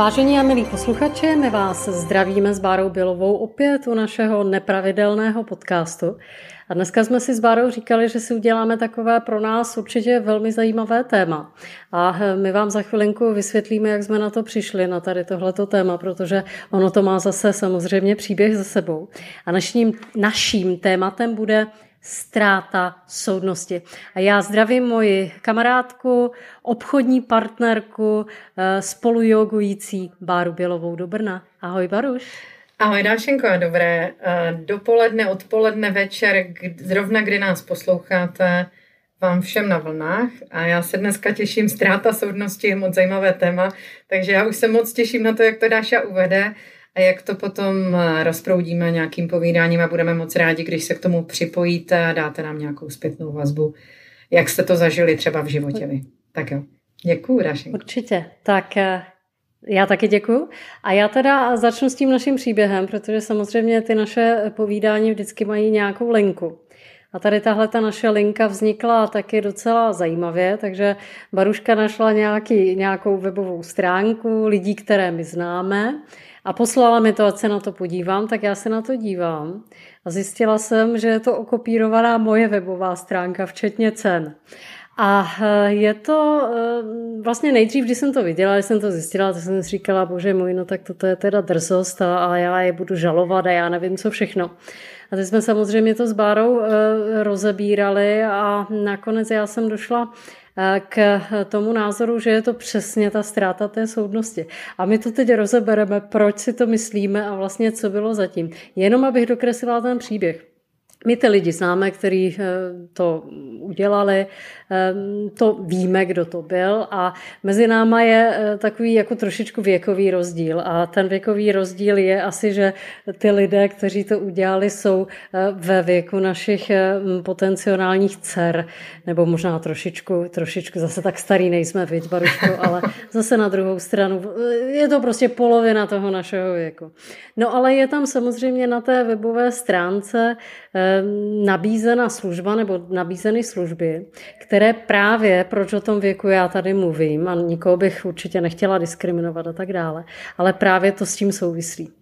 Vážení a milí posluchači, my vás zdravíme s Bárou Bělovou opět u našeho nepravidelného podcastu. A dneska jsme si s Bárou říkali, že si uděláme takové pro nás určitě velmi zajímavé téma. A my vám za chvilinku vysvětlíme, jak jsme na to přišli, na tady tohleto téma, protože ono to má zase samozřejmě příběh za sebou. A naším, naším tématem bude ztráta soudnosti. A já zdravím moji kamarádku, obchodní partnerku, eh, spolujogující Báru Bělovou do Brna. Ahoj Baruš. Ahoj Dášenko a dobré eh, dopoledne, odpoledne, večer, zrovna kdy nás posloucháte, vám všem na vlnách a já se dneska těším, ztráta soudnosti je moc zajímavé téma, takže já už se moc těším na to, jak to Dáša uvede a jak to potom eh, rozproudíme nějakým povídáním a budeme moc rádi, když se k tomu připojíte a dáte nám nějakou zpětnou vazbu, jak jste to zažili třeba v životě vy. Tak jo, děkuji, Dášenko. Určitě. Tak eh, já taky děkuji. A já teda začnu s tím naším příběhem, protože samozřejmě ty naše povídání vždycky mají nějakou linku. A tady tahle ta naše linka vznikla taky docela zajímavě, takže Baruška našla nějaký, nějakou webovou stránku lidí, které my známe a poslala mi to, ať se na to podívám, tak já se na to dívám a zjistila jsem, že je to okopírovaná moje webová stránka, včetně cen. A eh, je to eh, vlastně nejdřív, když jsem to viděla, když jsem to zjistila, tak jsem si říkala, bože můj, no tak toto je teda drzost a, a já je budu žalovat a já nevím, co všechno. A teď jsme samozřejmě to s Bárou eh, rozebírali a nakonec já jsem došla k tomu názoru, že je to přesně ta ztráta té soudnosti. A my to teď rozebereme, proč si to myslíme a vlastně co bylo zatím. Jenom abych dokreslila ten příběh. My ty lidi známe, kteří to udělali, Ehm, to víme, kdo to byl a mezi náma je eh, takový jako trošičku věkový rozdíl a ten věkový rozdíl je asi, že ty lidé, kteří to udělali, jsou eh, ve věku našich eh, potenciálních dcer, nebo možná trošičku, trošičku, zase tak starý nejsme, viď, Baruško, ale zase na druhou stranu, je to prostě polovina toho našeho věku. No ale je tam samozřejmě na té webové stránce nabízena služba nebo nabízeny služby, které právě, proč o tom věku já tady mluvím, a nikoho bych určitě nechtěla diskriminovat a tak dále, ale právě to s tím souvislí.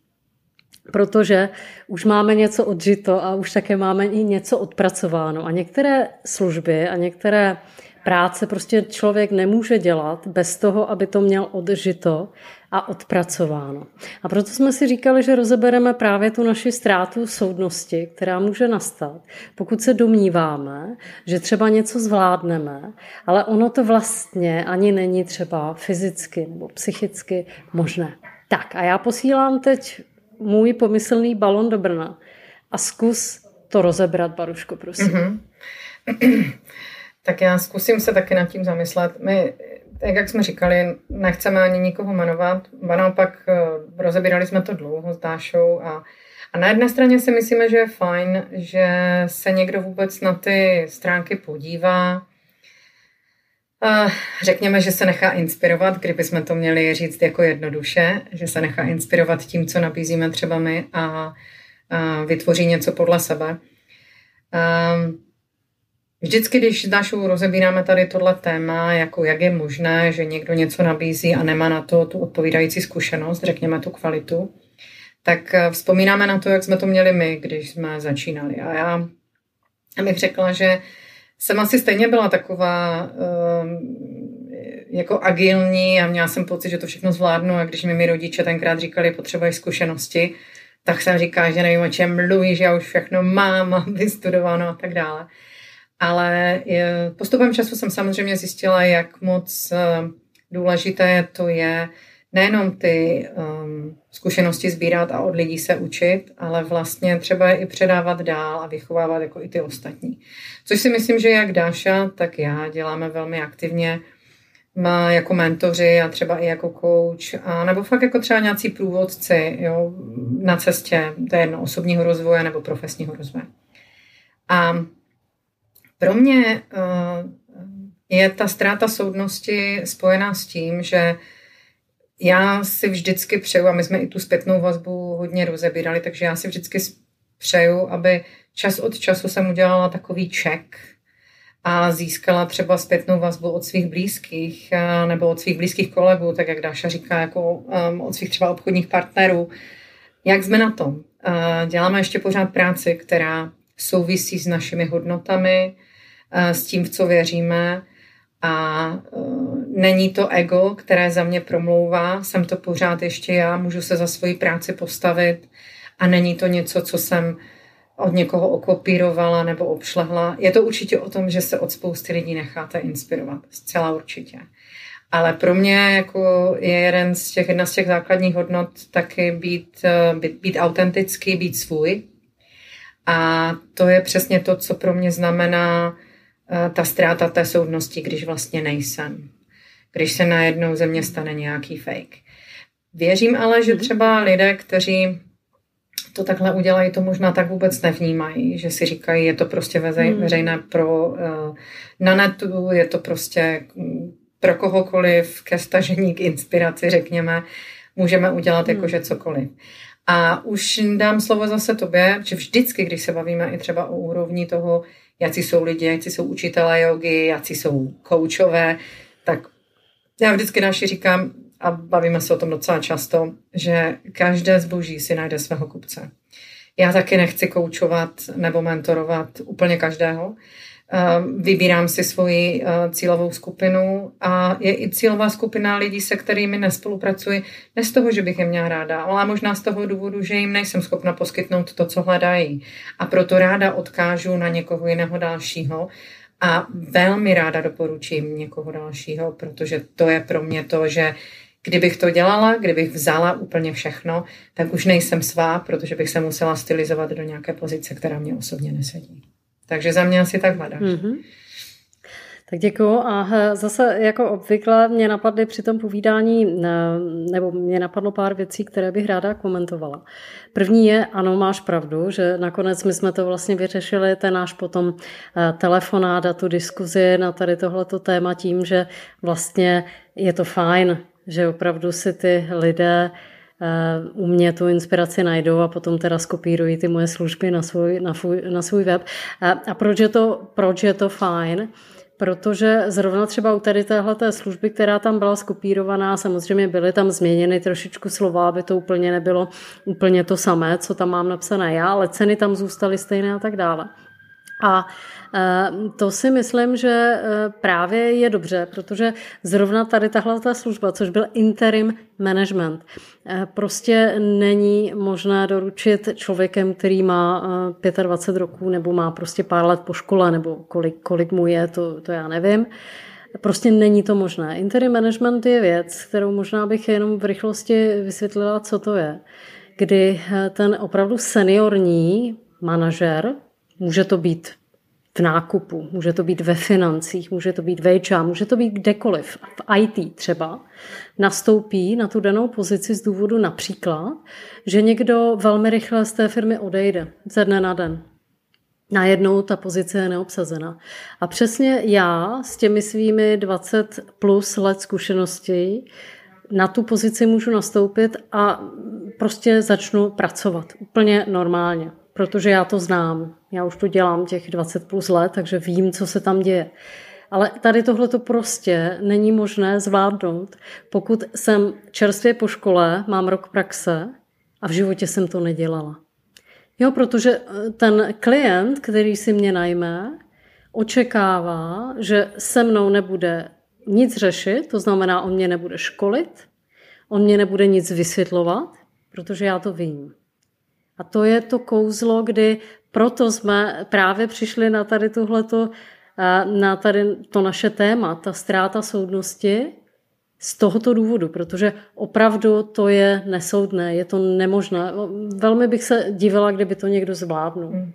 Protože už máme něco odžito a už také máme i něco odpracováno. A některé služby a některé práce prostě člověk nemůže dělat bez toho, aby to měl odžito a odpracováno. A proto jsme si říkali, že rozebereme právě tu naši ztrátu soudnosti, která může nastat, pokud se domníváme, že třeba něco zvládneme, ale ono to vlastně ani není třeba fyzicky nebo psychicky možné. Tak a já posílám teď můj pomyslný balon do Brna a zkus to rozebrat, Baruško, prosím. Mm-hmm. Tak já zkusím se taky nad tím zamyslet. My tak jak jsme říkali, nechceme ani nikoho jmenovat, a naopak eh, rozebírali jsme to dlouho s Dášou a, a na jedné straně si myslíme, že je fajn, že se někdo vůbec na ty stránky podívá, a řekněme, že se nechá inspirovat, kdyby jsme to měli říct jako jednoduše, že se nechá inspirovat tím, co nabízíme třeba my a, a vytvoří něco podle sebe. Ehm, Vždycky, když s Dášou rozebíráme tady tohle téma, jako jak je možné, že někdo něco nabízí a nemá na to tu odpovídající zkušenost, řekněme tu kvalitu, tak eh, vzpomínáme na to, jak jsme to měli my, když jsme začínali. A já bych řekla, že jsem asi stejně byla taková um, jako agilní a měla jsem pocit, že to všechno zvládnu a když mi mi rodiče tenkrát říkali, potřebuješ zkušenosti, tak jsem říkala, že nevím, o čem mluvíš, já už všechno mám a vystudováno a tak dále. Ale postupem času jsem samozřejmě zjistila, jak moc eh, důležité to je nejenom ty um, zkušenosti sbírat a od lidí se učit, ale vlastně třeba je i předávat dál a vychovávat jako i ty ostatní. Což si myslím, že jak Dáša, tak já děláme velmi aktivně má jako mentoři a třeba i jako coach, a nebo fakt jako třeba nějací průvodci jo, na cestě, to je jedno, osobního rozvoje nebo profesního rozvoje. A pro mě eh, je ta ztráta soudnosti spojená s tím, že já si vždycky přeju, a my jsme i tu zpětnou vazbu hodně rozebírali, takže já si vždycky přeju, aby čas od času jsem udělala takový check a získala třeba zpětnou vazbu od svých blízkých nebo od svých blízkých kolegů, tak jak Dáša říká, jako um, od svých třeba obchodních partnerů. Jak jsme na tom? Děláme ještě pořád práci, která souvisí s našimi hodnotami, s tím, v co věříme a není to ego, které za mě promlouvá, jsem to pořád ještě já, můžu se za svoji práci postavit a není to něco, co jsem od někoho okopírovala nebo obšlehla. Je to určitě o tom, že se od spousty lidí necháte inspirovat. Zcela určitě. Ale pro mě jako je jeden z těch, jedna z těch základních hodnot taky být, eh, být, být autentický, být svůj. A to je přesně to, co pro mě znamená eh, ta ztráta té soudnosti, když vlastně nejsem. Když se najednou ze mě stane nějaký fake. Věřím ale, že mhm. třeba lidé, kteří to takhle udělají, to možná tak vůbec nevnímají, že si říkají, je to prostě veřej, hmm. veřejné pro uh, na netu, je to prostě pro kohokoliv ke stažení, k inspiraci, řekněme, můžeme udělat hmm. jakože cokoliv. A už dám slovo zase tobě, že vždycky, když se bavíme i třeba o úrovni toho, jaký jsou lidi, jaký jsou učitelé jogy, jaký jsou koučové, tak já vždycky naši říkám, a bavíme se o tom docela často, že každé zboží si najde svého kupce. Já taky nechci koučovat nebo mentorovat úplně každého. Ehm, vybírám si svoji eh, cílovou skupinu a je i cílová skupina lidí, se kterými nespolupracuji, ne z toho, že bych je měla ráda, ale možná z toho důvodu, že jim nejsem schopna poskytnout to, co hledají. A proto ráda odkážu na někoho jiného dalšího a velmi ráda doporučím někoho dalšího, protože to je pro mě to, že Kdybych to dělala, kdybych vzala úplně všechno, tak už nejsem svá, protože bych se musela stylizovat do nějaké pozice, která mě osobně nesedí. Takže za mě asi tak hledáš. Mm-hmm. Tak děkuju. A zase jako obvykle mě napadly při tom povídání, nebo mě napadlo pár věcí, které bych ráda komentovala. První je, ano, máš pravdu, že nakonec my jsme to vlastně vyřešili, ten náš potom eh, telefonát a tu diskuzi na tady tohleto téma tím, že vlastně je to fajn, že opravdu si ty lidé eh, u mě tu inspiraci najdou a potom teda skopírují ty moje služby na svůj, na svůj, na svůj web. A, a proč, je to, proč je to fajn? Protože zrovna třeba u tady téhle služby, která tam byla skopírovaná, samozřejmě byly tam změněny trošičku slova, aby to úplně nebylo úplně to samé, co tam mám napsané já, ale ceny tam zůstaly stejné a tak dále. A Eh, to si myslím, že eh, právě je dobře, protože zrovna tady tahle ta služba, což byl interim management, eh, prostě není možné doručit člověkem, který má 25 roků nebo má prostě pár let po škole nebo kolik, kolik mu je, to, to já nevím. Prostě není to možné. Interim management je věc, kterou možná bych jenom v rychlosti vysvětlila, co to je. Kdy ten opravdu seniorní manažer, může to být v nákupu, může to být ve financích, může to být v HR, může to být kdekoliv, v IT třeba, nastoupí na tu danou pozici z důvodu například, že někdo velmi rychle z té firmy odejde ze dne na den. Najednou ta pozice je neobsazena. A přesně já s těmi svými 20 plus let zkušeností na tu pozici můžu nastoupit a prostě začnu pracovat úplně normálně protože já to znám. Já už to dělám těch 20 plus let, takže vím, co se tam děje. Ale tady tohle to prostě není možné zvládnout, pokud jsem čerstvě po škole, mám rok praxe a v životě jsem to nedělala. Jo, protože eh, ten klient, který si mě najme, očekává, že se mnou nebude nic řešit, to znamená, on mě nebude školit, on mě nebude nic vysvětlovat, protože já to vím. A to je to kouzlo, kdy proto jsme právě přišli na tady tuhleto, eh, na tady to naše téma, ta ztráta soudnosti, z tohoto důvodu, protože opravdu to je nesoudné, je to nemožné. Velmi bych se divila, kdyby to někdo zvládnul. Hmm.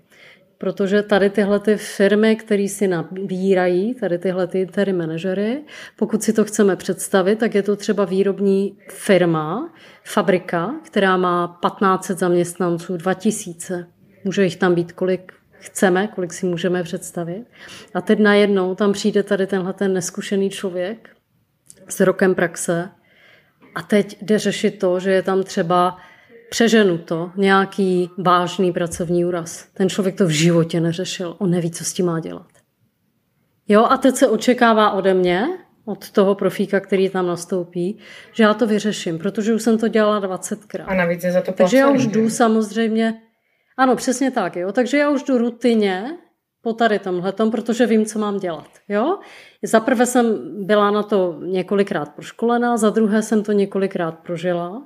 Protože tady tyhle ty firmy, které si nabírají, tady tyhle ty interim manažery, pokud si to chceme představit, tak je to třeba výrobní firma, fabrika, která má 1500 zaměstnanců, 2000. Může jich tam být kolik chceme, kolik si můžeme představit. A teď najednou tam přijde tady tenhle ten neskušený člověk s rokem praxe a teď jde řešit to, že je tam třeba přeženu to, nějaký vážný pracovní úraz. Ten člověk to v životě neřešil, on neví, co s tím má dělat. Jo, a teď se očekává ode mě, od toho profíka, který tam nastoupí, že já to vyřeším, protože už jsem to dělala 20krát. A navíc je za to Takže já už jdu samozřejmě, ano, přesně tak, jo. Takže já už jdu rutině po tady tomhletom, protože vím, co mám dělat, jo. Za prvé jsem byla na to několikrát proškolená, za druhé jsem to několikrát prožila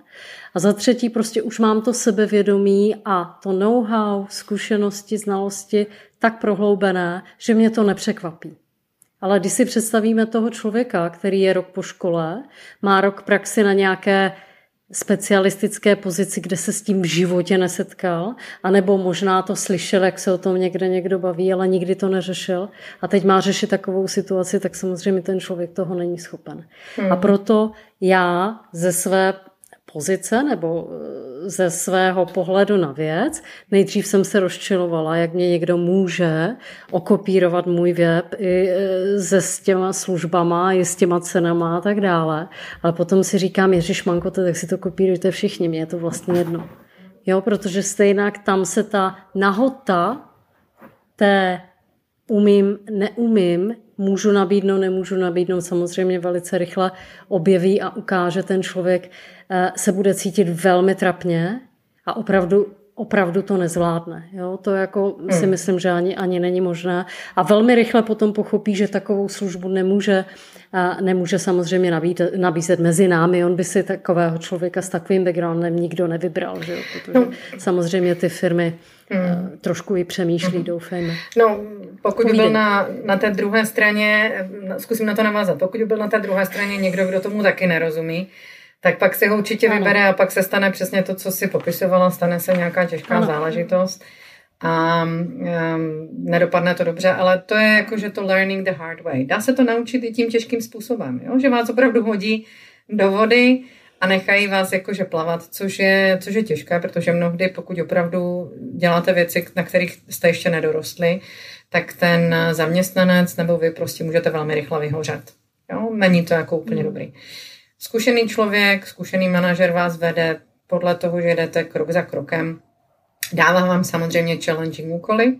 a za třetí prostě už mám to sebevědomí a to know-how, zkušenosti, znalosti tak prohloubené, že mě to nepřekvapí. Ale když si představíme toho člověka, který je rok po škole, má rok praxi na nějaké specialistické pozici, kde se s tím v životě nesetkal, anebo možná to slyšel, jak se o tom někde někdo baví, ale nikdy to neřešil a teď má řešit takovou situaci, tak samozřejmě ten člověk toho není schopen. Hmm. A proto já ze své pozice nebo eh, ze svého pohledu na věc. Nejdřív jsem se rozčilovala, jak mě někdo může okopírovat můj web i eh, se s těma službama, i s těma cenama a tak dále. Ale potom si říkám, Ježíš Manko, tak si to kopírujte všichni, mě je to vlastně jedno. Jo, protože stejně tam se ta nahota té umím, neumím, můžu nabídnout, nemůžu nabídnout, samozřejmě velice rychle objeví a ukáže ten člověk, eh, se bude cítit velmi trapně a opravdu opravdu to nezvládne. Jo? To jako hmm. si myslím, že ani, ani není možné. A velmi rychle potom pochopí, že takovou službu nemůže, nemůže samozřejmě nabízet, nabízet mezi námi. On by si takového člověka s takovým backgroundem nikdo nevybral. Že jo? Protože no. samozřejmě ty firmy hmm. trošku i přemýšlí, hmm. doufejme. No, pokud by byl na, na té druhé straně, zkusím na to navázat, pokud by byl na té druhé straně někdo, kdo tomu taky nerozumí, tak pak si ho určitě ano. vybere a pak se stane přesně to, co si popisovala, stane se nějaká těžká ano. záležitost a um, nedopadne to dobře, ale to je jako, že to learning the hard way. Dá se to naučit i tím těžkým způsobem, jo? že vás opravdu hodí do vody a nechají vás jakože plavat, což je, což je těžké, protože mnohdy, pokud opravdu děláte věci, na kterých jste ještě nedorostli, tak ten zaměstnanec nebo vy prostě můžete velmi rychle vyhořet. Jo? Není to jako úplně hmm. dobrý. Zkušený člověk, zkušený manažer vás vede podle toho, že jdete krok za krokem. Dává vám samozřejmě challenging úkoly,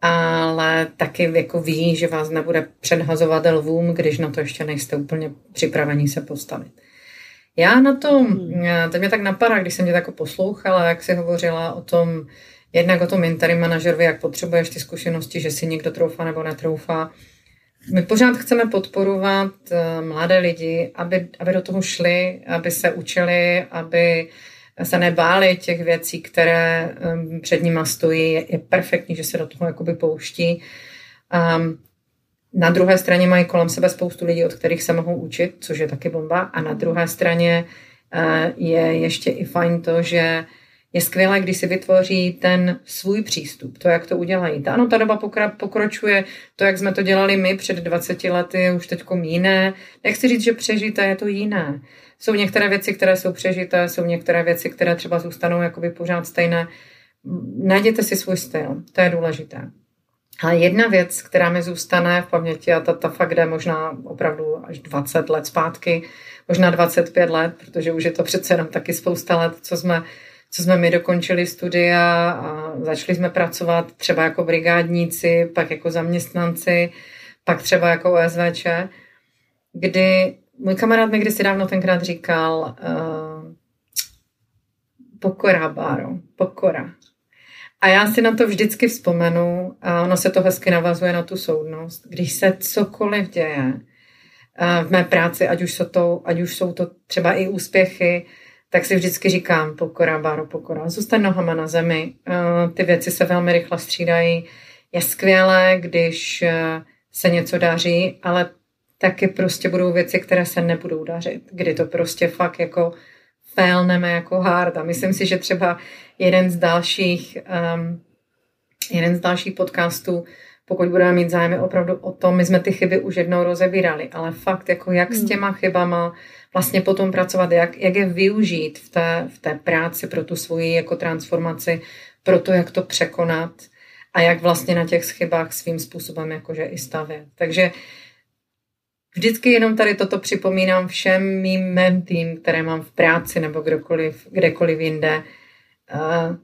ale taky jako ví, že vás nebude předhazovat lvům, když na to ještě nejste úplně připraveni se postavit. Já na tom, hmm. to mě tak napadá, když jsem tě tak poslouchala, jak jsi hovořila o tom, jednak o tom interim manažerovi, jak potřebuješ ty zkušenosti, že si někdo troufa nebo netroufá, my pořád chceme podporovat eh, mladé lidi, aby, aby do toho šli, aby se učili, aby se nebáli těch věcí, které ehm, před nimi stojí. Je, je perfektní, že se do toho jakoby pouští. Um, na druhé straně mají kolem sebe spoustu lidí, od kterých se mohou učit, což je taky bomba. A na druhé straně uh, je ještě i fajn to, že je skvělé, když si vytvoří ten svůj přístup, to, jak to udělají. Ano, ta doba pokročuje, to, jak jsme to dělali my před 20 lety, už teď jiné. Nechci říct, že přežité je to jiné. Jsou některé věci, které jsou přežité, jsou některé věci, které třeba zůstanou jakoby pořád stejné. Najděte si svůj styl, to je důležité. A jedna věc, která mi zůstane v paměti, a ta, ta fakt jde možná opravdu až 20 let zpátky, možná 25 let, protože už je to přece jenom taky spousta let, co jsme co jsme my dokončili studia a začali jsme pracovat třeba jako brigádníci, pak jako zaměstnanci, pak třeba jako OSVČ, kdy můj kamarád mi kdysi dávno tenkrát říkal uh, pokora, Báro, pokora. A já si na to vždycky vzpomenu a ono se to hezky navazuje na tu soudnost. Když se cokoliv děje uh, v mé práci, ať už, jsou to, ať už jsou to třeba i úspěchy, tak si vždycky říkám pokora, báro, pokora. Zůstaň nohama na zemi. Eh, ty věci se velmi rychle střídají. Je skvělé, když eh, se něco daří, ale taky prostě budou věci, které se nebudou dařit, kdy to prostě fakt jako failneme jako hard. A myslím si, že třeba jeden z dalších, um, jeden z dalších podcastů, pokud budeme mít zájem opravdu o tom, my jsme ty chyby už jednou rozebírali, ale fakt jako jak hmm. s těma chybama vlastně potom pracovat, jak, jak je využít v té, v té práci pro tu svoji jako transformaci, pro to, jak to překonat a jak vlastně na těch chybách svým způsobem jakože i stavět. Takže vždycky jenom tady toto připomínám všem mým mentým, které mám v práci nebo kdokoliv, kdekoliv jinde. Uh,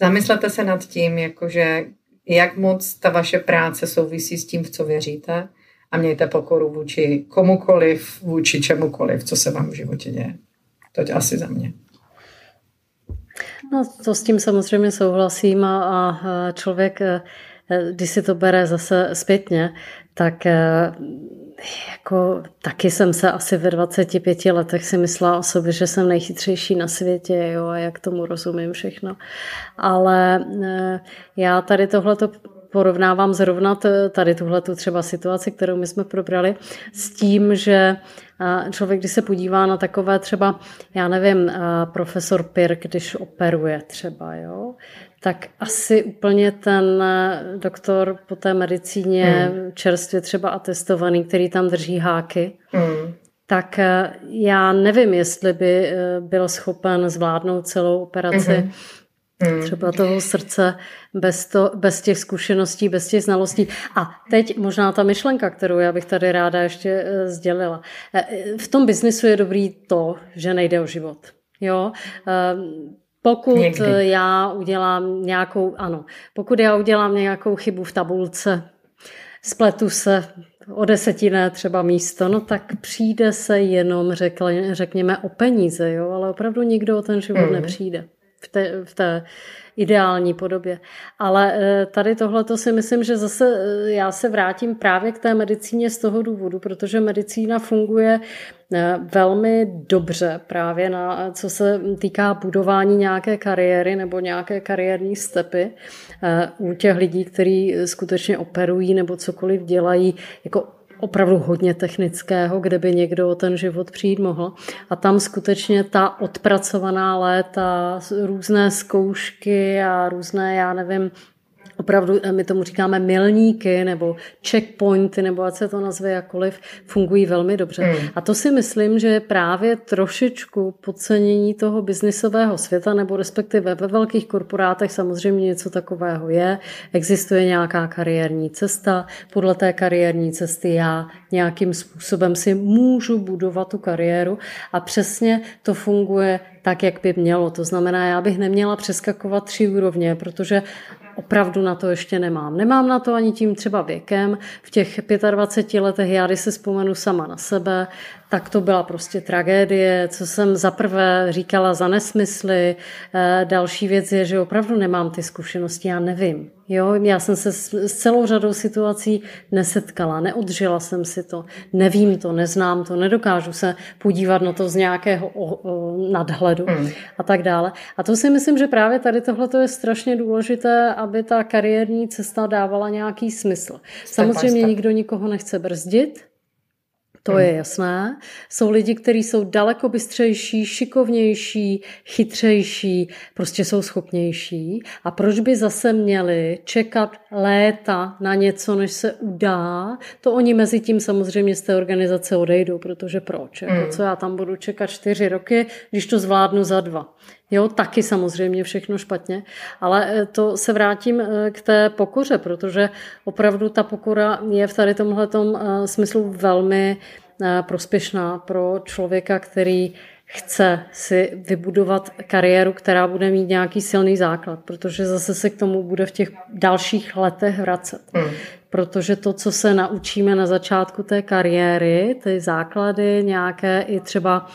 zamyslete se nad tím, jakože jak moc ta vaše práce souvisí s tím, v co věříte a mějte pokoru vůči komukoliv, vůči čemukoliv, co se vám v životě děje. To asi za mě. No, to s tím samozřejmě souhlasím a, a člověk, když si to bere zase zpětně, tak eh, jako taky jsem se asi ve 25 letech si myslela o sobě, že jsem nejchytřejší na světě jo, a jak tomu rozumím všechno. Ale eh, já tady tohleto porovnávám zrovna tady tuhle třeba situaci, kterou my jsme probrali, s tím, že člověk, když se podívá na takové třeba, já nevím, profesor Pirk, když operuje třeba, jo, tak asi úplně ten doktor po té medicíně hmm. čerstvě třeba atestovaný, který tam drží háky, hmm. tak já nevím, jestli by e, byl schopen zvládnout celou operaci hmm Hmm. Třeba toho srdce bez, to, bez těch zkušeností, bez těch znalostí. A teď možná ta myšlenka, kterou já bych tady ráda ještě eh, sdělila. Eh, v tom biznisu je dobrý to, že nejde o život. Jo? Pokud Někdy. já udělám nějakou, ano, pokud já udělám nějakou chybu v tabulce, spletu se o desetiné třeba místo, no tak přijde se jenom, řekle, řekněme, o peníze, jo, ale opravdu nikdo o ten život mm. nepřijde v té, v té ideální podobě. Ale eh, tady tohle to si myslím, že zase eh, já se vrátím právě k té medicíně z toho důvodu, protože medicína funguje eh, velmi dobře právě na, co se týká budování nějaké kariéry nebo nějaké kariérní stepy u těch lidí, kteří skutečně operují nebo cokoliv dělají jako opravdu hodně technického, kde by někdo o ten život přijít mohl. A tam skutečně ta odpracovaná léta, různé zkoušky a různé, já nevím, opravdu, eh, my tomu říkáme milníky nebo checkpointy, nebo ať se to nazve jakkoliv, fungují velmi dobře. Hmm. A to si myslím, že je právě trošičku podcenění toho biznisového světa, nebo respektive ve velkých korporátech samozřejmě něco takového je. Existuje nějaká kariérní cesta, podle té kariérní cesty já nějakým způsobem si můžu budovat tu kariéru a přesně to funguje tak, jak by mělo. To znamená, já bych neměla přeskakovat tři úrovně, protože opravdu na to ještě nemám. Nemám na to ani tím třeba věkem. V těch 25 letech, já když se vzpomenu sama na sebe, tak to byla prostě tragédie, co jsem zaprvé říkala za nesmysly. Eh, další věc je, že opravdu nemám ty zkušenosti, já nevím. Jo, já jsem se s celou řadou situací nesetkala, neodžila jsem si to, nevím to, neznám to, nedokážu se podívat na to z nějakého nadhledu hmm. a tak dále. A to si myslím, že právě tady tohle je strašně důležité, aby ta kariérní cesta dávala nějaký smysl. Samozřejmě nikdo nikoho nechce brzdit, to je jasné. Jsou lidi, kteří jsou daleko bystřejší, šikovnější, chytřejší, prostě jsou schopnější. A proč by zase měli čekat léta na něco, než se udá? To oni mezi tím samozřejmě z té organizace odejdou, protože proč? Jako hmm. co já tam budu čekat čtyři roky, když to zvládnu za dva. Jo, taky samozřejmě všechno špatně, ale eh, to se vrátím eh, k té pokoře, protože opravdu ta pokora je v tady tomhle eh, smyslu velmi prospěšná pro člověka, který chce si vybudovat kariéru, která bude mít nějaký silný základ, protože zase se k tomu bude v těch dalších letech vracet. Hmm. Protože to, co se naučíme na začátku té kariéry, ty základy, nějaké i třeba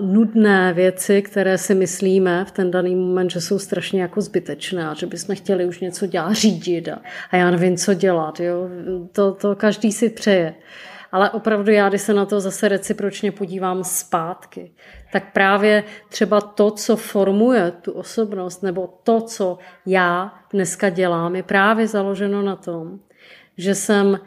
nudné věci, které si myslíme v ten daný moment, že jsou strašně jako zbytečné a že bychom chtěli už něco dělat, řídit a, a já nevím, co dělat. Jo? To, to každý si přeje. Ale opravdu já, když se na to zase recipročně podívám zpátky, tak právě třeba to, co formuje tu osobnost, nebo to, co já dneska dělám, je právě založeno na tom, že jsem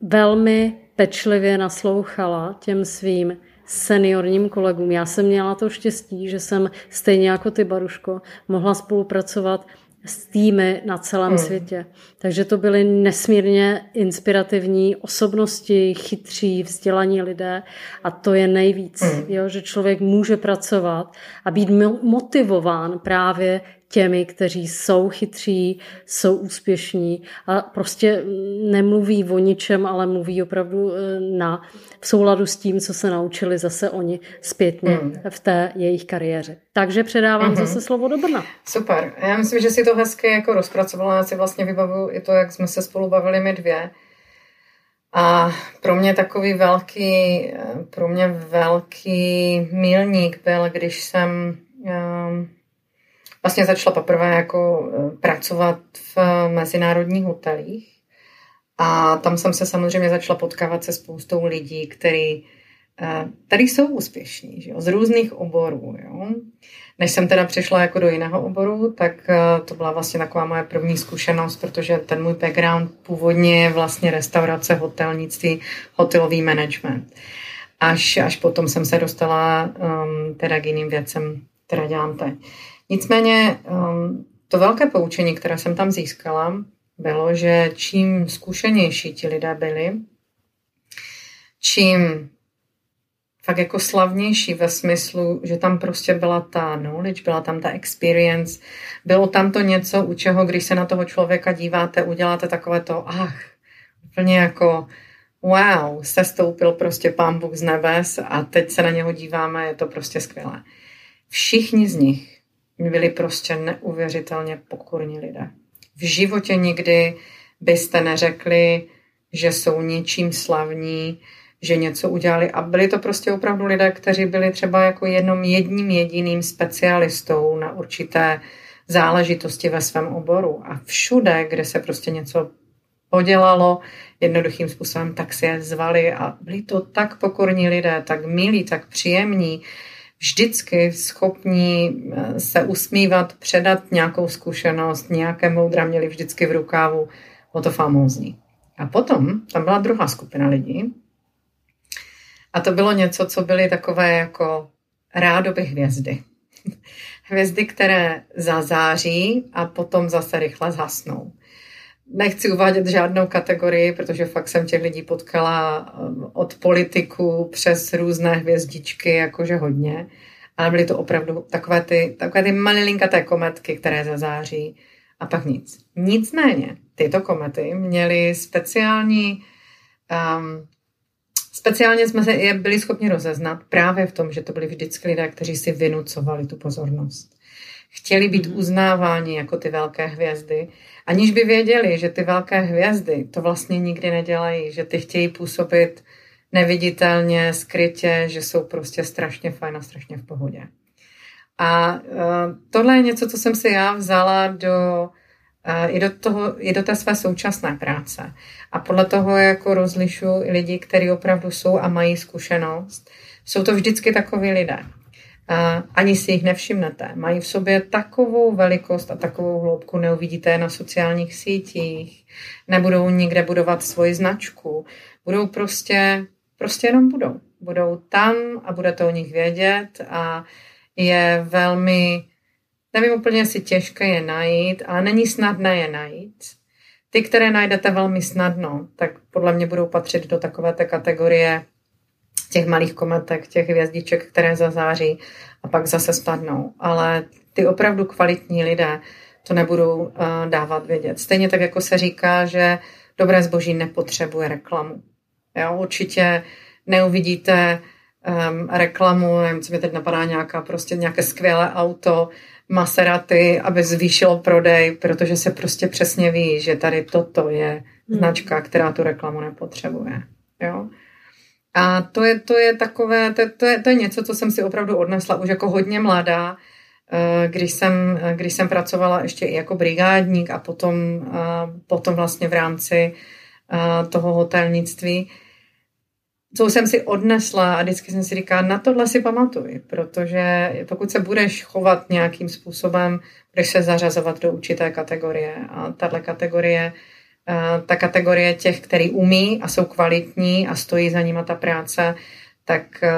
velmi pečlivě naslouchala těm svým seniorním kolegům. Já jsem měla to štěstí, že jsem stejně jako ty, Baruško, mohla spolupracovat s týmy na celém hmm. světě. Takže to byly nesmírně inspirativní osobnosti, chytří, vzdělaní lidé a to je nejvíc, hmm. jo, že člověk může pracovat a být motivován právě těmi, kteří jsou chytří, jsou úspěšní a prostě nemluví o ničem, ale mluví opravdu eh, na, v souladu s tím, co se naučili zase oni zpětně mm. v té jejich kariéře. Takže předávám mm-hmm. zase slovo do Brna. Super. Já myslím, že si to hezky jako rozpracovala. Já si vlastně vybavuju i to, jak jsme se spolu bavili my dvě. A pro mě takový velký, pro mě velký milník byl, když jsem vlastně začala poprvé jako eh, pracovat v mezinárodních hotelích. A tam jsem se samozřejmě začala potkávat se spoustou lidí, který eh, tady jsou úspěšní, že jo, z různých oborů. Jo. Než jsem teda přišla jako do jiného oboru, tak to byla vlastně taková moje první zkušenost, protože ten můj background původně je vlastně restaurace, hotelnictví, hotelový management. Až, až potom jsem se dostala um, teda k jiným věcem, které dělám teď. Nicméně um, to velké poučení, které jsem tam získala, bylo, že čím zkušenější ti lidé byli, čím fakt jako slavnější ve smyslu, že tam prostě byla ta knowledge, byla tam ta experience, bylo tam to něco, u čeho, když se na toho člověka díváte, uděláte takové to, ach, úplně jako wow, se stoupil prostě pán Bůh z nebes a teď se na něho díváme, je to prostě skvělé. Všichni z nich byli prostě neuvěřitelně pokorní lidé. V životě nikdy byste neřekli, že jsou něčím slavní, že něco udělali. A byli to prostě opravdu lidé, kteří byli třeba jako jednom jedním jediným specialistou na určité záležitosti ve svém oboru. A všude, kde se prostě něco podělalo jednoduchým způsobem, tak si je zvali a byli to tak pokorní lidé, tak milí, tak příjemní, vždycky schopní eh, se usmívat, předat nějakou zkušenost, nějaké moudra měli vždycky v rukávu, o to famózní. A potom tam byla druhá skupina lidí, a to bylo něco, co byly takové jako rádoby hvězdy. Hvězdy, které zazáří a potom zase rychle zhasnou. Nechci uvádět žádnou kategorii, protože fakt jsem těch lidí potkala um, od politiků přes různé hvězdičky, jakože hodně. Ale byly to opravdu takové ty, takové ty malilinkaté kometky, které zazáří a pak nic. Nicméně tyto komety měly speciální um, Speciálně jsme se je byli schopni rozeznat právě v tom, že to byli vždycky lidé, kteří si vynucovali tu pozornost. Chtěli být mm-hmm. uznáváni jako ty velké hvězdy, aniž by věděli, že ty velké hvězdy to vlastně nikdy nedělají, že ty chtějí působit neviditelně, skrytě, že jsou prostě strašně fajn a strašně v pohodě. A uh, tohle je něco, co jsem si já vzala do i do, toho, i do té své současné práce. A podle toho jako rozlišu lidi, kteří opravdu jsou a mají zkušenost. Jsou to vždycky takoví lidé. Ani si jich nevšimnete. Mají v sobě takovou velikost a takovou hloubku, neuvidíte je na sociálních sítích, nebudou nikde budovat svoji značku. Budou prostě, prostě jenom budou. Budou tam a budete o nich vědět a je velmi Nevím úplně, jestli těžké je najít, ale není snadné je najít. Ty, které najdete velmi snadno, tak podle mě budou patřit do takové té kategorie těch malých kometek, těch hvězdiček, které zazáří a pak zase spadnou. Ale ty opravdu kvalitní lidé to nebudou uh, dávat vědět. Stejně tak, jako se říká, že dobré zboží nepotřebuje reklamu. Jo, určitě neuvidíte um, reklamu, nevím, co mi teď napadá, nějaká prostě nějaké skvělé auto, Maserati, aby zvýšilo prodej, protože se prostě přesně ví, že tady toto je hmm. značka, která tu reklamu nepotřebuje. Jo? A to je, to je takové, to, to, je, to je něco, co jsem si opravdu odnesla už jako hodně mladá, eh, když jsem, když jsem pracovala ještě i jako brigádník a potom, potom vlastně v rámci toho hotelnictví, co jsem si odnesla a vždycky jsem si říkala, na tohle si pamatuj, protože pokud se budeš chovat nějakým způsobem, budeš se zařazovat do určité kategorie a tahle kategorie, eh, ta kategorie těch, který umí a jsou kvalitní a stojí za nima ta práce, tak eh,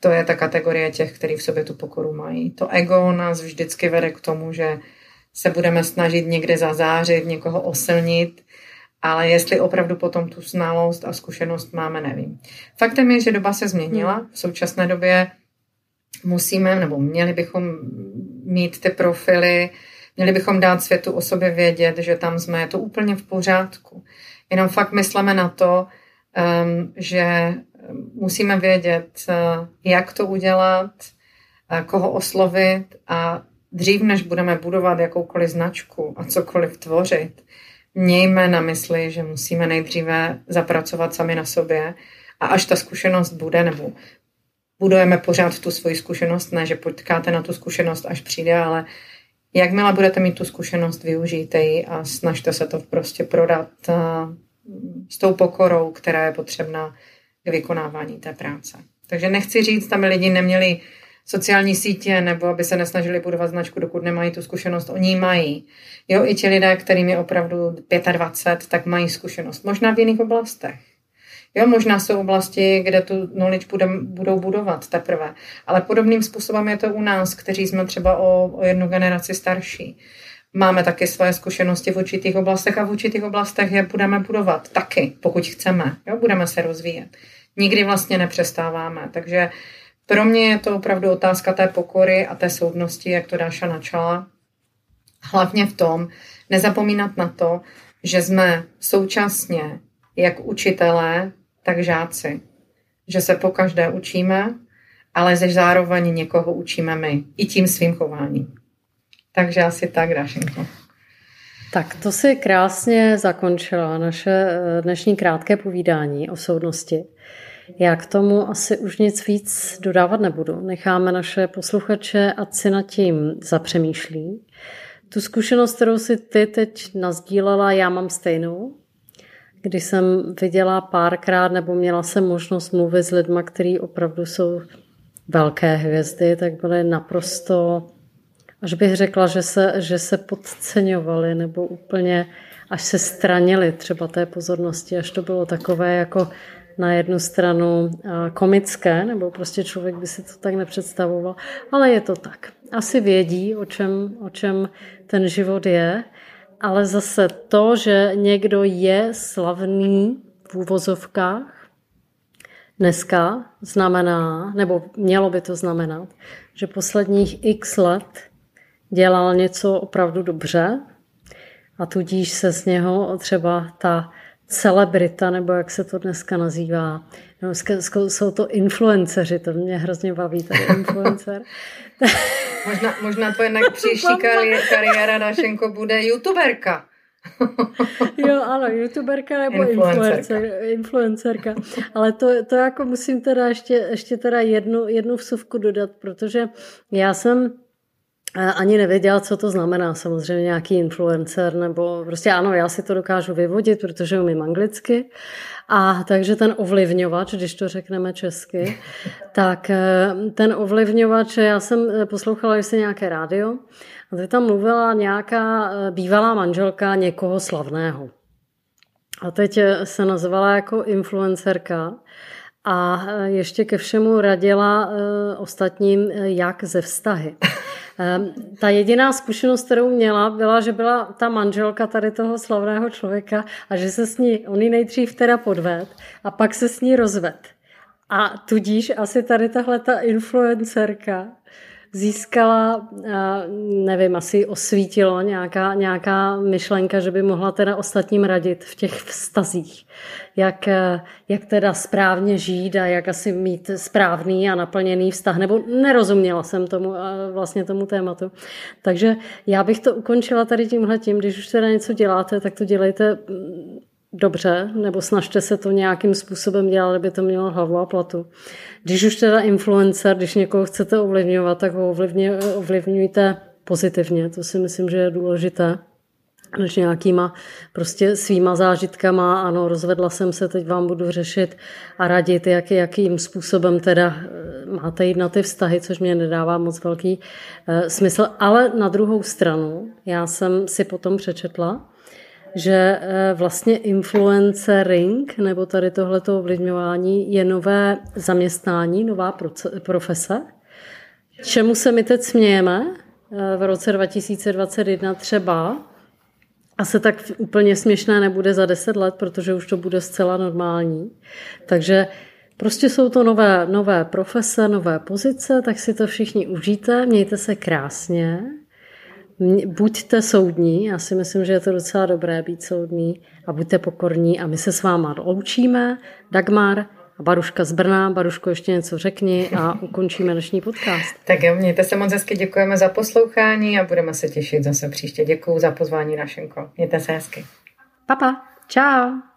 to je ta kategorie těch, kteří v sobě tu pokoru mají. To ego nás vždycky vede k tomu, že se budeme snažit někde zazářit, někoho osilnit, ale jestli opravdu potom tu znalost a zkušenost máme, nevím. Faktem je, že doba se změnila. Hmm. V současné době musíme, nebo měli bychom mít ty profily, měli bychom dát světu o sobě vědět, že tam jsme, je to úplně v pořádku. Jenom fakt myslíme na to, um, že musíme vědět, uh, jak to udělat, uh, koho oslovit a dřív, než budeme budovat jakoukoliv značku a cokoliv tvořit, mějme na mysli, že musíme nejdříve zapracovat sami na sobě a až ta zkušenost bude, nebo budujeme pořád tu svoji zkušenost, ne, že potkáte na tu zkušenost, až přijde, ale jakmile budete mít tu zkušenost, využijte ji a snažte se to prostě prodat eh, s tou pokorou, která je potřebná k vykonávání té práce. Takže nechci říct, aby lidi neměli sociální sítě nebo aby se nesnažili budovat značku, dokud nemají tu zkušenost. Oni mají. Jo, i ti lidé, kterým je opravdu 25, tak mají zkušenost. Možná v jiných oblastech. Jo, možná jsou oblasti, kde tu knowledge budem, budou budovat teprve. Ale podobným způsobem je to u nás, kteří jsme třeba o, o jednu generaci starší. Máme taky svoje zkušenosti v určitých oblastech a v určitých oblastech je budeme budovat taky, pokud chceme. Jo, budeme se rozvíjet. Nikdy vlastně nepřestáváme. Takže pro mě je to opravdu otázka té pokory a té soudnosti, jak to Dáša načala. Hlavně v tom, nezapomínat na to, že jsme současně jak učitelé, tak žáci. Že se po každé učíme, ale ze zároveň někoho učíme my. I tím svým chováním. Takže asi tak, Dášenko. Tak to si krásně zakončila naše eh, dnešní krátké povídání o soudnosti. Já k tomu asi už nic víc dodávat nebudu. Necháme naše posluchače, ať si nad tím zapřemýšlí. Tu zkušenost, kterou si ty teď nazdílela, já mám stejnou. Když jsem viděla párkrát nebo měla jsem možnost mluvit s lidmi, kteří opravdu jsou velké hvězdy, tak byly naprosto, až bych řekla, že se, že se podceňovali nebo úplně až se stranili třeba té pozornosti, až to bylo takové jako na jednu stranu komické, nebo prostě člověk by si to tak nepředstavoval, ale je to tak. Asi vědí, o čem, o čem ten život je, ale zase to, že někdo je slavný v úvozovkách, dneska znamená, nebo mělo by to znamenat, že posledních x let dělal něco opravdu dobře a tudíž se z něho třeba ta celebrita, nebo jak se to dneska nazývá. Dneska jsou to influenceři, to mě hrozně baví, ten influencer. možná, možná tvoje příští kari- kariéra, Dašenko, bude youtuberka. jo, ano, youtuberka nebo influencerka. influencerka. Ale to, to jako musím teda ještě, ještě teda jednu, jednu vsuvku dodat, protože já jsem ani nevěděla, co to znamená. Samozřejmě nějaký influencer, nebo prostě ano, já si to dokážu vyvodit, protože umím anglicky. A takže ten ovlivňovač, když to řekneme česky, tak eh, ten ovlivňovač, já jsem eh, poslouchala jestli nějaké rádio a teď tam mluvila nějaká eh, bývalá manželka někoho slavného. A teď se nazvala jako influencerka a ještě ke všemu radila ostatním, jak ze vztahy. Ehm, ta jediná zkušenost, kterou měla, byla, že byla ta manželka tady toho slavného člověka a že se s ní, on ji nejdřív teda podved a pak se s ní rozved. A tudíž asi tady tahle ta influencerka získala, nevím, asi osvítilo nějaká, nějaká myšlenka, že by mohla teda ostatním radit v těch vztazích. Jak, jak teda správně žít a jak asi mít správný a naplněný vztah. Nebo nerozuměla jsem tomu vlastně tomu tématu. Takže já bych to ukončila tady tímhle tím, když už teda něco děláte, tak to dělejte dobře, nebo snažte se to nějakým způsobem dělat, aby to mělo hlavu a platu. Když už teda influencer, když někoho chcete ovlivňovat, tak ho ovlivňujte pozitivně. To si myslím, že je důležité než nějakýma prostě svýma zážitkama, ano, rozvedla jsem se, teď vám budu řešit a radit, jak, jakým způsobem teda eh, máte jít na ty vztahy, což mě nedává moc velký uh, smysl. Ale na druhou stranu, já jsem si potom přečetla, že eh, vlastně influencering nebo tady tohleto ovlivňování je nové zaměstnání, nová profese. Čemu se my teď smějeme eh, v roce 2021 třeba, a se tak úplně směšné nebude za deset let, protože už to bude zcela normální. Takže prostě jsou to nové, nové profese, nové pozice, tak si to všichni užijte, mějte se krásně buďte soudní, já si myslím, že je to docela dobré být soudný a buďte pokorní a my se s váma loučíme. Dagmar a Baruška z Brna. Baruško, ještě něco řekni a ukončíme dnešní podcast. Tak jo, mějte se moc hezky, děkujeme za poslouchání a budeme se těšit zase příště. Děkuji za pozvání, Rašenko. Mějte se hezky. Papa, čau.